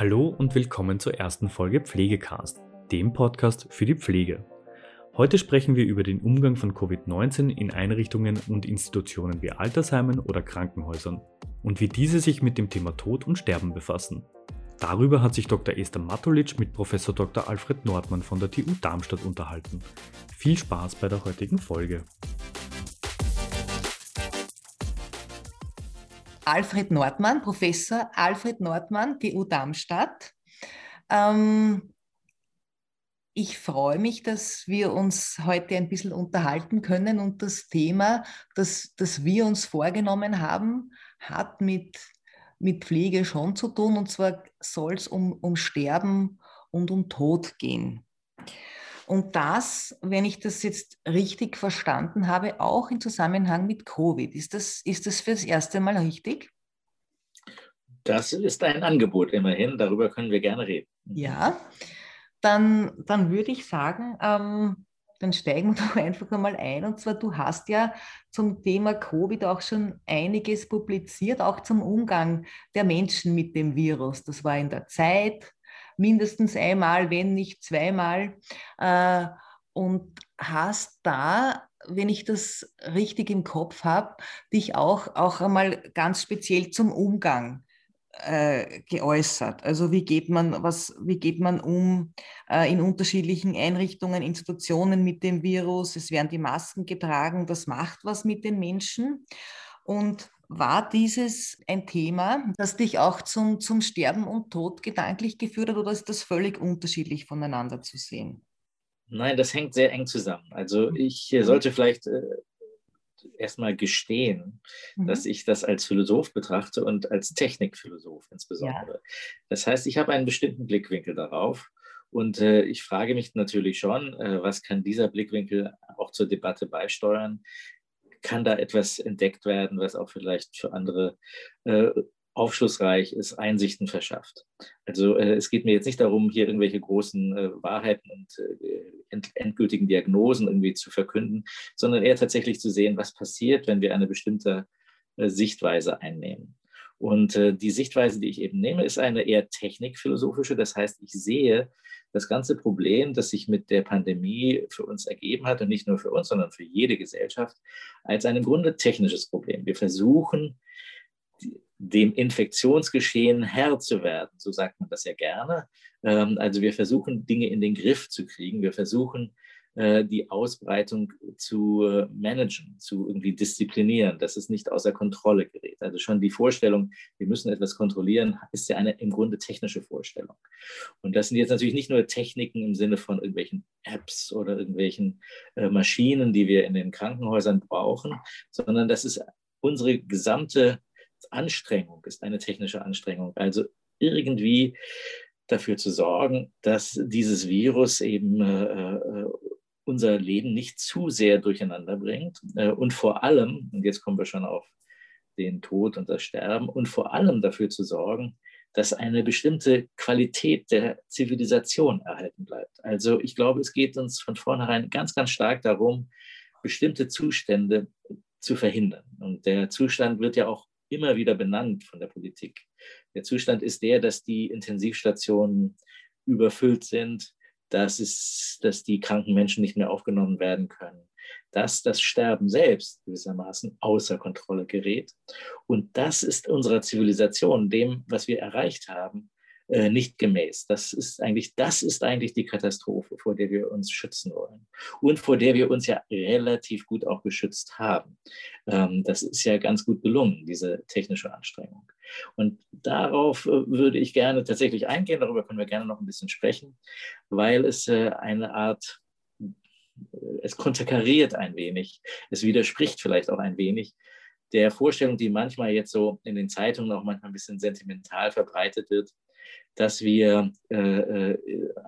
Hallo und willkommen zur ersten Folge Pflegecast, dem Podcast für die Pflege. Heute sprechen wir über den Umgang von Covid-19 in Einrichtungen und Institutionen wie Altersheimen oder Krankenhäusern und wie diese sich mit dem Thema Tod und Sterben befassen. Darüber hat sich Dr. Esther Matulic mit Professor Dr. Alfred Nordmann von der TU Darmstadt unterhalten. Viel Spaß bei der heutigen Folge. Alfred Nordmann, Professor Alfred Nordmann, TU Darmstadt. Ähm, ich freue mich, dass wir uns heute ein bisschen unterhalten können und das Thema, das, das wir uns vorgenommen haben, hat mit, mit Pflege schon zu tun. Und zwar soll es um, um Sterben und um Tod gehen. Und das, wenn ich das jetzt richtig verstanden habe, auch im Zusammenhang mit Covid. Ist das, ist das fürs erste Mal richtig? Das ist ein Angebot immerhin. Darüber können wir gerne reden. Ja, dann, dann würde ich sagen, ähm, dann steigen wir doch einfach einmal ein. Und zwar, du hast ja zum Thema Covid auch schon einiges publiziert, auch zum Umgang der Menschen mit dem Virus. Das war in der Zeit, mindestens einmal, wenn nicht zweimal. Äh, und hast da, wenn ich das richtig im Kopf habe, dich auch, auch einmal ganz speziell zum Umgang äh, geäußert. Also wie geht man, was, wie geht man um äh, in unterschiedlichen Einrichtungen, Institutionen mit dem Virus? Es werden die Masken getragen, das macht was mit den Menschen. Und war dieses ein Thema, das dich auch zum, zum Sterben und Tod gedanklich geführt hat oder ist das völlig unterschiedlich voneinander zu sehen? Nein, das hängt sehr eng zusammen. Also ich sollte vielleicht äh, erstmal gestehen, mhm. dass ich das als Philosoph betrachte und als Technikphilosoph insbesondere. Ja. Das heißt, ich habe einen bestimmten Blickwinkel darauf. Und äh, ich frage mich natürlich schon, äh, was kann dieser Blickwinkel auch zur Debatte beisteuern? Kann da etwas entdeckt werden, was auch vielleicht für andere äh, aufschlussreich ist, Einsichten verschafft. Also äh, es geht mir jetzt nicht darum, hier irgendwelche großen äh, Wahrheiten und äh, end endgültigen Diagnosen irgendwie zu verkünden, sondern eher tatsächlich zu sehen, was passiert, wenn wir eine bestimmte äh, Sichtweise einnehmen. Und äh, die Sichtweise, die ich eben nehme, ist eine eher technikphilosophische. Das heißt, ich sehe das ganze Problem, das sich mit der Pandemie für uns ergeben hat und nicht nur für uns, sondern für jede Gesellschaft, als ein im Grunde technisches Problem. Wir versuchen, dem Infektionsgeschehen Herr zu werden, so sagt man das ja gerne. Ähm, also wir versuchen, Dinge in den Griff zu kriegen. Wir versuchen, die Ausbreitung zu äh, managen, zu irgendwie disziplinieren, dass es nicht außer Kontrolle gerät. Also schon die Vorstellung, wir müssen etwas kontrollieren, ist ja eine im Grunde technische Vorstellung. Und das sind jetzt natürlich nicht nur Techniken im Sinne von irgendwelchen Apps oder irgendwelchen äh, Maschinen, die wir in den Krankenhäusern brauchen, sondern das ist unsere gesamte Anstrengung, ist eine technische Anstrengung. Also irgendwie dafür zu sorgen, dass dieses Virus eben äh, unser Leben nicht zu sehr durcheinander bringt äh, und vor allem, und jetzt kommen wir schon auf den Tod und das Sterben, und vor allem dafür zu sorgen, dass eine bestimmte Qualität der Zivilisation erhalten bleibt. Also ich glaube, es geht uns von vornherein ganz, ganz stark darum, bestimmte Zustände zu verhindern. Und der Zustand wird ja auch immer wieder benannt von der Politik. Der Zustand ist der, dass die Intensivstationen überfüllt sind, dass, es, dass die kranken Menschen nicht mehr aufgenommen werden können, dass das Sterben selbst gewissermaßen außer Kontrolle gerät. Und das ist unserer Zivilisation, dem, was wir erreicht haben, äh, nicht gemäß. Das ist eigentlich, das ist eigentlich die Katastrophe, vor der wir uns schützen wollen und vor der wir uns ja relativ gut auch geschützt haben. Ähm, das ist ja ganz gut gelungen, diese technische Anstrengung. Und darauf äh, würde ich gerne tatsächlich eingehen, darüber können wir gerne noch ein bisschen sprechen, weil es äh, eine Art es konterkariert ein wenig, es widerspricht vielleicht auch ein wenig der Vorstellung, die manchmal jetzt so in den Zeitungen auch manchmal ein bisschen sentimental verbreitet wird, dass wir äh, äh,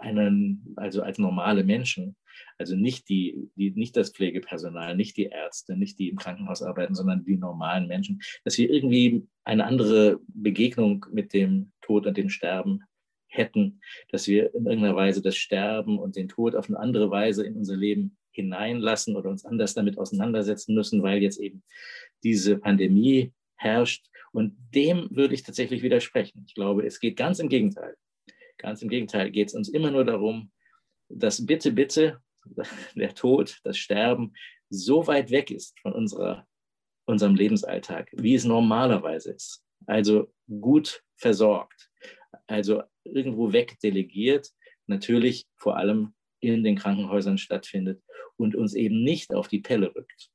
einen, also als normale Menschen, also nicht die, die, nicht das Pflegepersonal, nicht die Ärzte, nicht die im Krankenhaus arbeiten, sondern die normalen Menschen, dass wir irgendwie eine andere Begegnung mit dem Tod und dem Sterben hätten, dass wir in irgendeiner Weise das Sterben und den Tod auf eine andere Weise in unser Leben hineinlassen oder uns anders damit auseinandersetzen müssen, weil jetzt eben diese Pandemie herrscht Und dem würde ich tatsächlich widersprechen. Ich glaube, es geht ganz im Gegenteil. Ganz im Gegenteil geht es uns immer nur darum, dass bitte, bitte der Tod, das Sterben so weit weg ist von unserer, unserem Lebensalltag, wie es normalerweise ist. Also gut versorgt, also irgendwo wegdelegiert, natürlich vor allem in den Krankenhäusern stattfindet und uns eben nicht auf die Pelle rückt.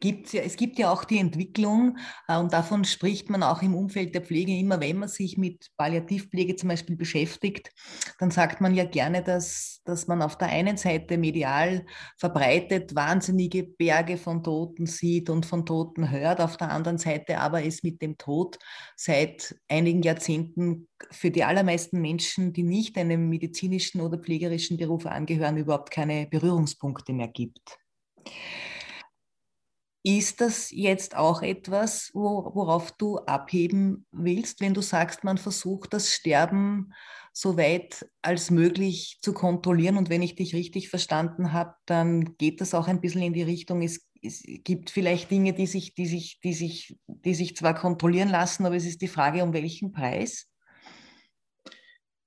Gibt's ja, es gibt ja auch die Entwicklung, äh, und davon spricht man auch im Umfeld der Pflege immer, wenn man sich mit Palliativpflege zum Beispiel beschäftigt, dann sagt man ja gerne, dass, dass man auf der einen Seite medial verbreitet wahnsinnige Berge von Toten sieht und von Toten hört, auf der anderen Seite aber es mit dem Tod seit einigen Jahrzehnten für die allermeisten Menschen, die nicht einem medizinischen oder pflegerischen Beruf angehören, überhaupt keine Berührungspunkte mehr gibt. Ist das jetzt auch etwas, worauf du abheben willst, wenn du sagst, man versucht das Sterben so weit als möglich zu kontrollieren? Und wenn ich dich richtig verstanden habe, dann geht das auch ein bisschen in die Richtung, es, es gibt vielleicht Dinge, die sich, die, sich, die, sich, die sich zwar kontrollieren lassen, aber es ist die Frage, um welchen Preis?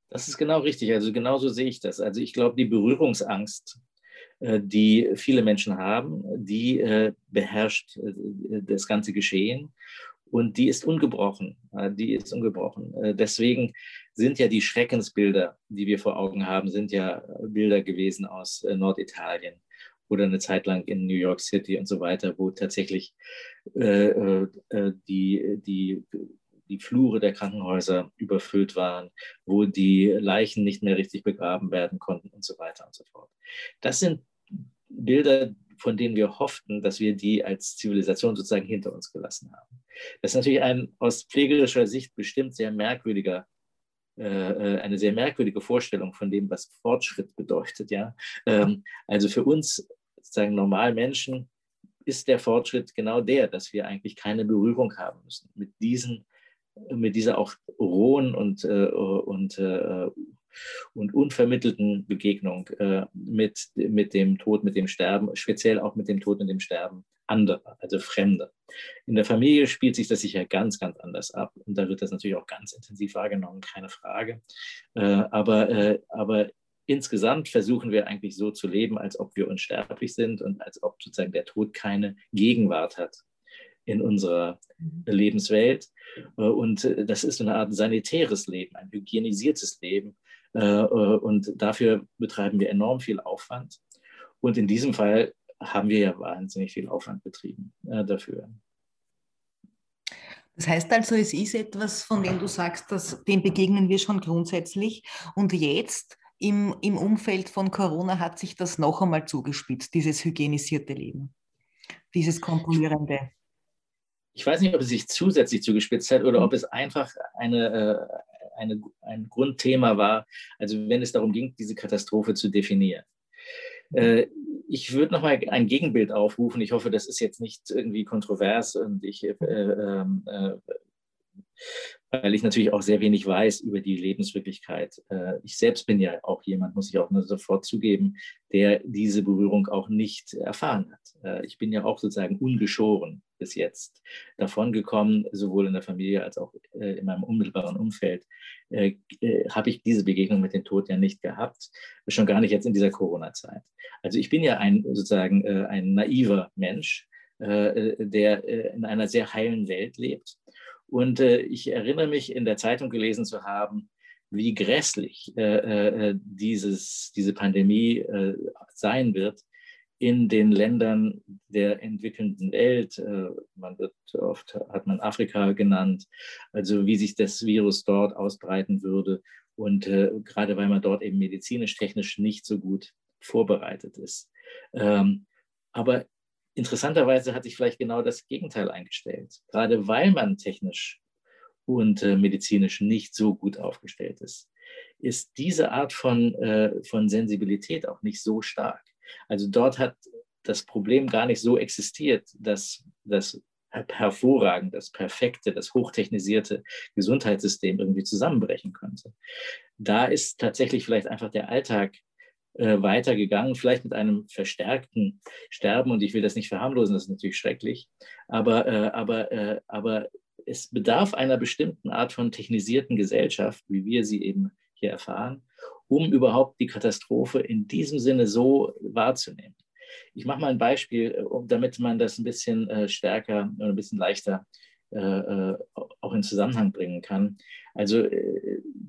Das ist genau richtig. Also genauso sehe ich das. Also ich glaube, die Berührungsangst die viele Menschen haben, die äh, beherrscht äh, das ganze Geschehen und die ist ungebrochen. Die ist ungebrochen. Deswegen sind ja die Schreckensbilder, die wir vor Augen haben, sind ja Bilder gewesen aus Norditalien oder eine Zeit lang in New York City und so weiter, wo tatsächlich äh, die, die, die Flure der Krankenhäuser überfüllt waren, wo die Leichen nicht mehr richtig begraben werden konnten und so weiter und so fort. Das sind Bilder, von denen wir hofften, dass wir die als Zivilisation sozusagen hinter uns gelassen haben. Das ist natürlich ein aus pflegerischer Sicht bestimmt sehr merkwürdiger, äh, äh, eine sehr merkwürdige Vorstellung von dem, was Fortschritt bedeutet. Ja? Ähm, also für uns, sozusagen normal Menschen, ist der Fortschritt genau der, dass wir eigentlich keine Berührung haben müssen mit diesen, mit dieser auch rohen und, äh, und äh, und unvermittelten Begegnung äh, mit, mit dem Tod, mit dem Sterben, speziell auch mit dem Tod und dem Sterben anderer, also Fremder. In der Familie spielt sich das sicher ganz, ganz anders ab und da wird das natürlich auch ganz intensiv wahrgenommen, keine Frage. Aber, aber insgesamt versuchen wir eigentlich so zu leben, als ob wir unsterblich sind und als ob sozusagen der Tod keine Gegenwart hat in unserer mhm. Lebenswelt. Äh, und äh, das ist eine Art sanitäres Leben, ein hygienisiertes Leben, äh, und dafür betreiben wir enorm viel Aufwand. Und in diesem Fall haben wir ja wahnsinnig viel Aufwand betrieben dafür. Das heißt also, es ist etwas, von dem du sagst, dass dem begegnen wir schon grundsätzlich. Und jetzt im, im Umfeld von Corona hat sich das noch einmal zugespitzt, dieses hygienisierte Leben, dieses kontrollierende. Ich weiß nicht, ob es sich zusätzlich zugespitzt hat oder ob es einfach eine, eine, ein Grundthema war, also wenn es darum ging, diese Katastrophe zu definieren. Äh, ich würde nochmal ein Gegenbild aufrufen. Ich hoffe, das ist jetzt nicht irgendwie kontrovers und ich äh, ähm, äh, weil ich natürlich auch sehr wenig weiß über die Lebenswirklichkeit. Äh, ich selbst bin ja auch jemand, muss ich auch sofort zugeben, der diese Berührung auch nicht erfahren hat. Äh, ich bin ja auch sozusagen ungeschoren bis jetzt davon gekommen, sowohl in der Familie als auch äh, in meinem unmittelbaren Umfeld, habe ich diese Begegnung mit dem Tod ja nicht gehabt, schon gar nicht jetzt in dieser Corona-Zeit. Also ich bin ja ein sozusagen ein naiver Mensch, der in einer sehr heilen Welt lebt und äh, ich erinnere mich, in der Zeitung gelesen zu haben, wie grässlich äh, äh, dieses, diese Pandemie äh, sein wird in den Ländern der entwickelnden Welt. Äh, man wird oft, hat man Afrika genannt, also wie sich das Virus dort ausbreiten würde. Und äh, gerade weil man dort eben medizinisch, technisch nicht so gut vorbereitet ist. Ähm, aber Interessanterweise hat sich vielleicht genau das Gegenteil eingestellt. Gerade weil man technisch und äh, medizinisch nicht so gut aufgestellt ist, ist diese Art von, äh, von Sensibilität auch nicht so stark. Also dort hat das Problem gar nicht so existiert, dass das hervorragend, das perfekte, das hochtechnisierte Gesundheitssystem irgendwie zusammenbrechen könnte. Da ist tatsächlich vielleicht einfach der Alltag äh, weitergegangen, vielleicht mit einem verstärkten Sterben. Und ich will das nicht verharmlosen, das ist natürlich schrecklich. Aber, äh, aber, äh, aber es bedarf einer bestimmten Art von technisierten Gesellschaft, wie wir sie eben hier erfahren, um überhaupt die Katastrophe in diesem Sinne so wahrzunehmen. Ich mache mal ein Beispiel, äh, damit man das ein bisschen äh, stärker oder ein bisschen leichter äh, auch in Zusammenhang bringen kann. Also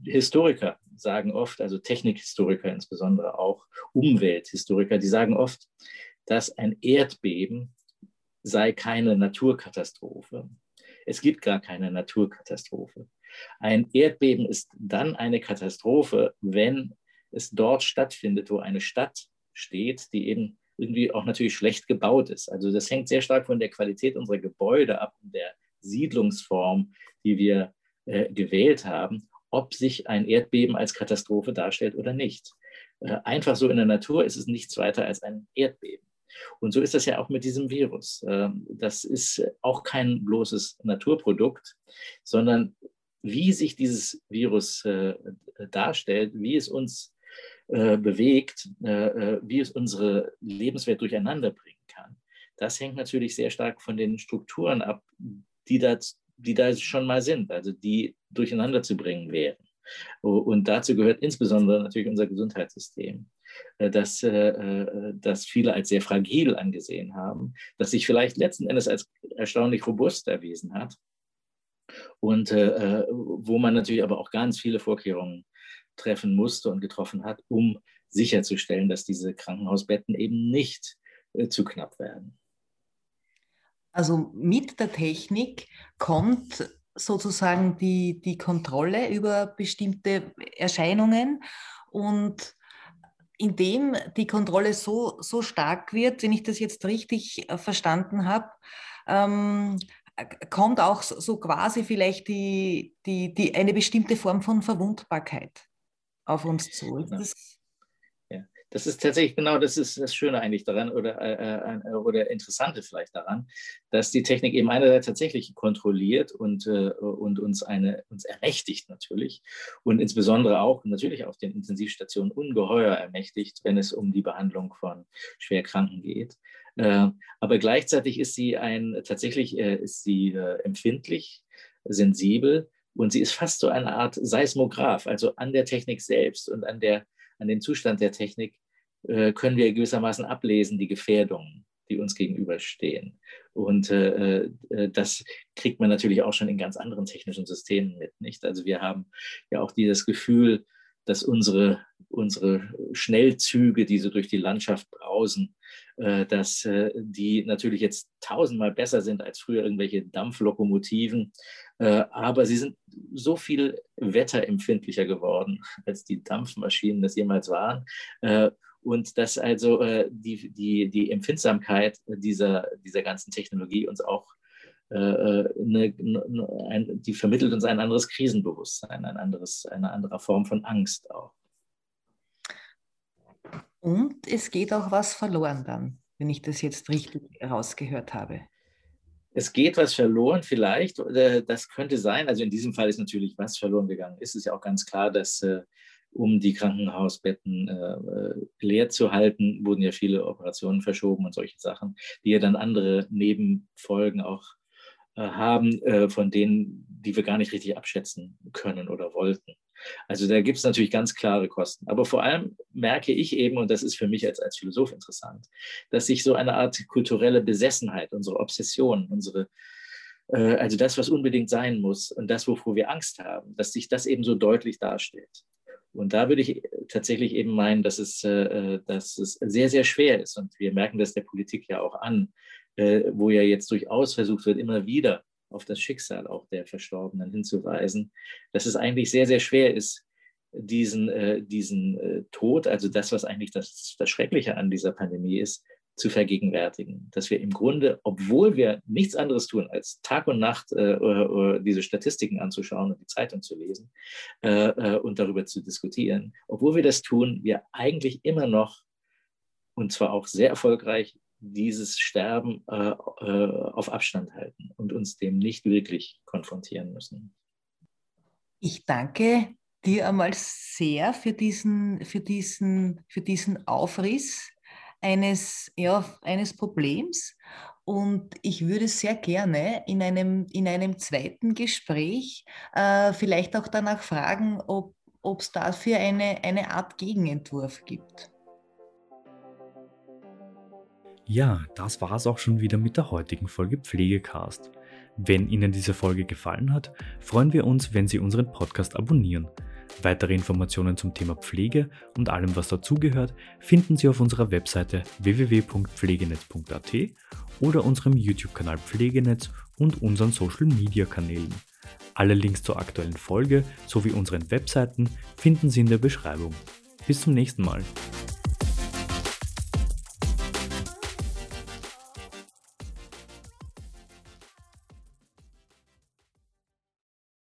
Historiker sagen oft, also Technikhistoriker insbesondere auch, Umwelthistoriker, die sagen oft, dass ein Erdbeben sei keine Naturkatastrophe. Es gibt gar keine Naturkatastrophe. Ein Erdbeben ist dann eine Katastrophe, wenn es dort stattfindet, wo eine Stadt steht, die eben irgendwie auch natürlich schlecht gebaut ist. Also das hängt sehr stark von der Qualität unserer Gebäude ab, der Siedlungsform, die wir äh, gewählt haben, ob sich ein Erdbeben als Katastrophe darstellt oder nicht. Äh, einfach so in der Natur ist es nichts weiter als ein Erdbeben. Und so ist das ja auch mit diesem Virus. Ähm, das ist auch kein bloßes Naturprodukt, sondern wie sich dieses Virus äh, darstellt, wie es uns äh, bewegt, wie es unsere Lebenswelt durcheinander bringen kann. Das hängt natürlich sehr stark von den Strukturen ab, die da, die da schon mal sind, also die durcheinander zu bringen wären. Und dazu gehört insbesondere natürlich unser Gesundheitssystem, das, das viele als sehr fragil angesehen haben, das sich vielleicht letzten Endes als erstaunlich robust erwiesen hat und wo man natürlich aber auch ganz viele Vorkehrungen treffen musste und getroffen hat, um sicherzustellen, dass diese Krankenhausbetten eben nicht äh, zu knapp werden. Also mit der Technik kommt sozusagen die, die Kontrolle über bestimmte Erscheinungen und indem die Kontrolle so, so stark wird, wenn ich das jetzt richtig äh, verstanden habe, ähm, kommt auch so quasi vielleicht die, die, die, eine bestimmte Form von Verwundbarkeit auf uns zu. Ist das ja. Das ist tatsächlich genau das ist das Schöne eigentlich daran oder, äh, äh, oder Interessante vielleicht daran, dass die Technik eben einerseits tatsächlich kontrolliert und, äh, und uns, eine, uns ermächtigt natürlich und insbesondere auch natürlich auf den Intensivstationen ungeheuer ermächtigt, wenn es um die Behandlung von Schwerkranken geht. Äh, aber gleichzeitig ist sie ein, tatsächlich äh, ist sie äh, empfindlich, sensibel und sie ist fast so eine Art Seismograph, also an der Technik selbst und an, der, an dem Zustand der Technik äh, können wir gewissermaßen ablesen, die Gefährdungen, die uns gegenüberstehen. Und äh, äh, das kriegt man natürlich auch schon in ganz anderen technischen Systemen mit. Nicht? Also wir haben ja auch dieses Gefühl, dass unsere, unsere Schnellzüge, die so durch die Landschaft brausen, äh, dass äh, die natürlich jetzt tausendmal besser sind als früher irgendwelche Dampflokomotiven, äh, aber sie sind so viel wetterempfindlicher geworden, als die Dampfmaschinen das jemals waren. Und dass also die, die, die Empfindsamkeit dieser, dieser ganzen Technologie uns auch eine, eine, die vermittelt uns ein anderes Krisenbewusstsein, ein anderes, eine andere Form von Angst auch. Und es geht auch was verloren dann, wenn ich das jetzt richtig herausgehört habe. Es geht was verloren, vielleicht. Äh, das könnte sein. Also in diesem Fall ist natürlich was verloren gegangen. Es ist ja auch ganz klar, dass äh, um die Krankenhausbetten äh, leer zu halten, wurden ja viele Operationen verschoben und solche Sachen, die ja dann andere Nebenfolgen auch haben, von denen, die wir gar nicht richtig abschätzen können oder wollten. Also da gibt es natürlich ganz klare Kosten. Aber vor allem merke ich eben, und das ist für mich als, als Philosoph interessant, dass sich so eine Art kulturelle Besessenheit, unsere Obsession, unsere, äh, also das, was unbedingt sein muss und das, wovor wir Angst haben, dass sich das eben so deutlich darstellt. Und da würde ich tatsächlich eben meinen, dass es, äh, dass es sehr, sehr schwer ist. Und wir merken das der Politik ja auch an, äh, wo ja jetzt durchaus versucht wird, immer wieder auf das Schicksal auch der Verstorbenen hinzuweisen, dass es eigentlich sehr, sehr schwer ist, diesen, äh, diesen äh, Tod, also das, was eigentlich das, das Schreckliche an dieser Pandemie ist, zu vergegenwärtigen. Dass wir im Grunde, obwohl wir nichts anderes tun, als Tag und Nacht äh, oder, oder diese Statistiken anzuschauen und die Zeitung zu lesen äh, äh, und darüber zu diskutieren, obwohl wir das tun, wir eigentlich immer noch, und zwar auch sehr erfolgreich, dieses Sterben äh, äh, auf Abstand halten und uns dem nicht wirklich konfrontieren müssen. Ich danke dir einmal sehr für diesen, für diesen, für diesen Aufriss eines, ja, eines Problems. Und ich würde sehr gerne in einem, in einem zweiten Gespräch äh, vielleicht auch danach fragen, ob es dafür eine, eine Art Gegenentwurf gibt. Ja, das war es auch schon wieder mit der heutigen Folge Pflegecast. Wenn Ihnen diese Folge gefallen hat, freuen wir uns, wenn Sie unseren Podcast abonnieren. Weitere Informationen zum Thema Pflege und allem, was dazugehört, finden Sie auf unserer Webseite www.pflegenetz.at oder unserem YouTube-Kanal Pflegenetz und unseren Social-Media-Kanälen. Alle Links zur aktuellen Folge sowie unseren Webseiten finden Sie in der Beschreibung. Bis zum nächsten Mal.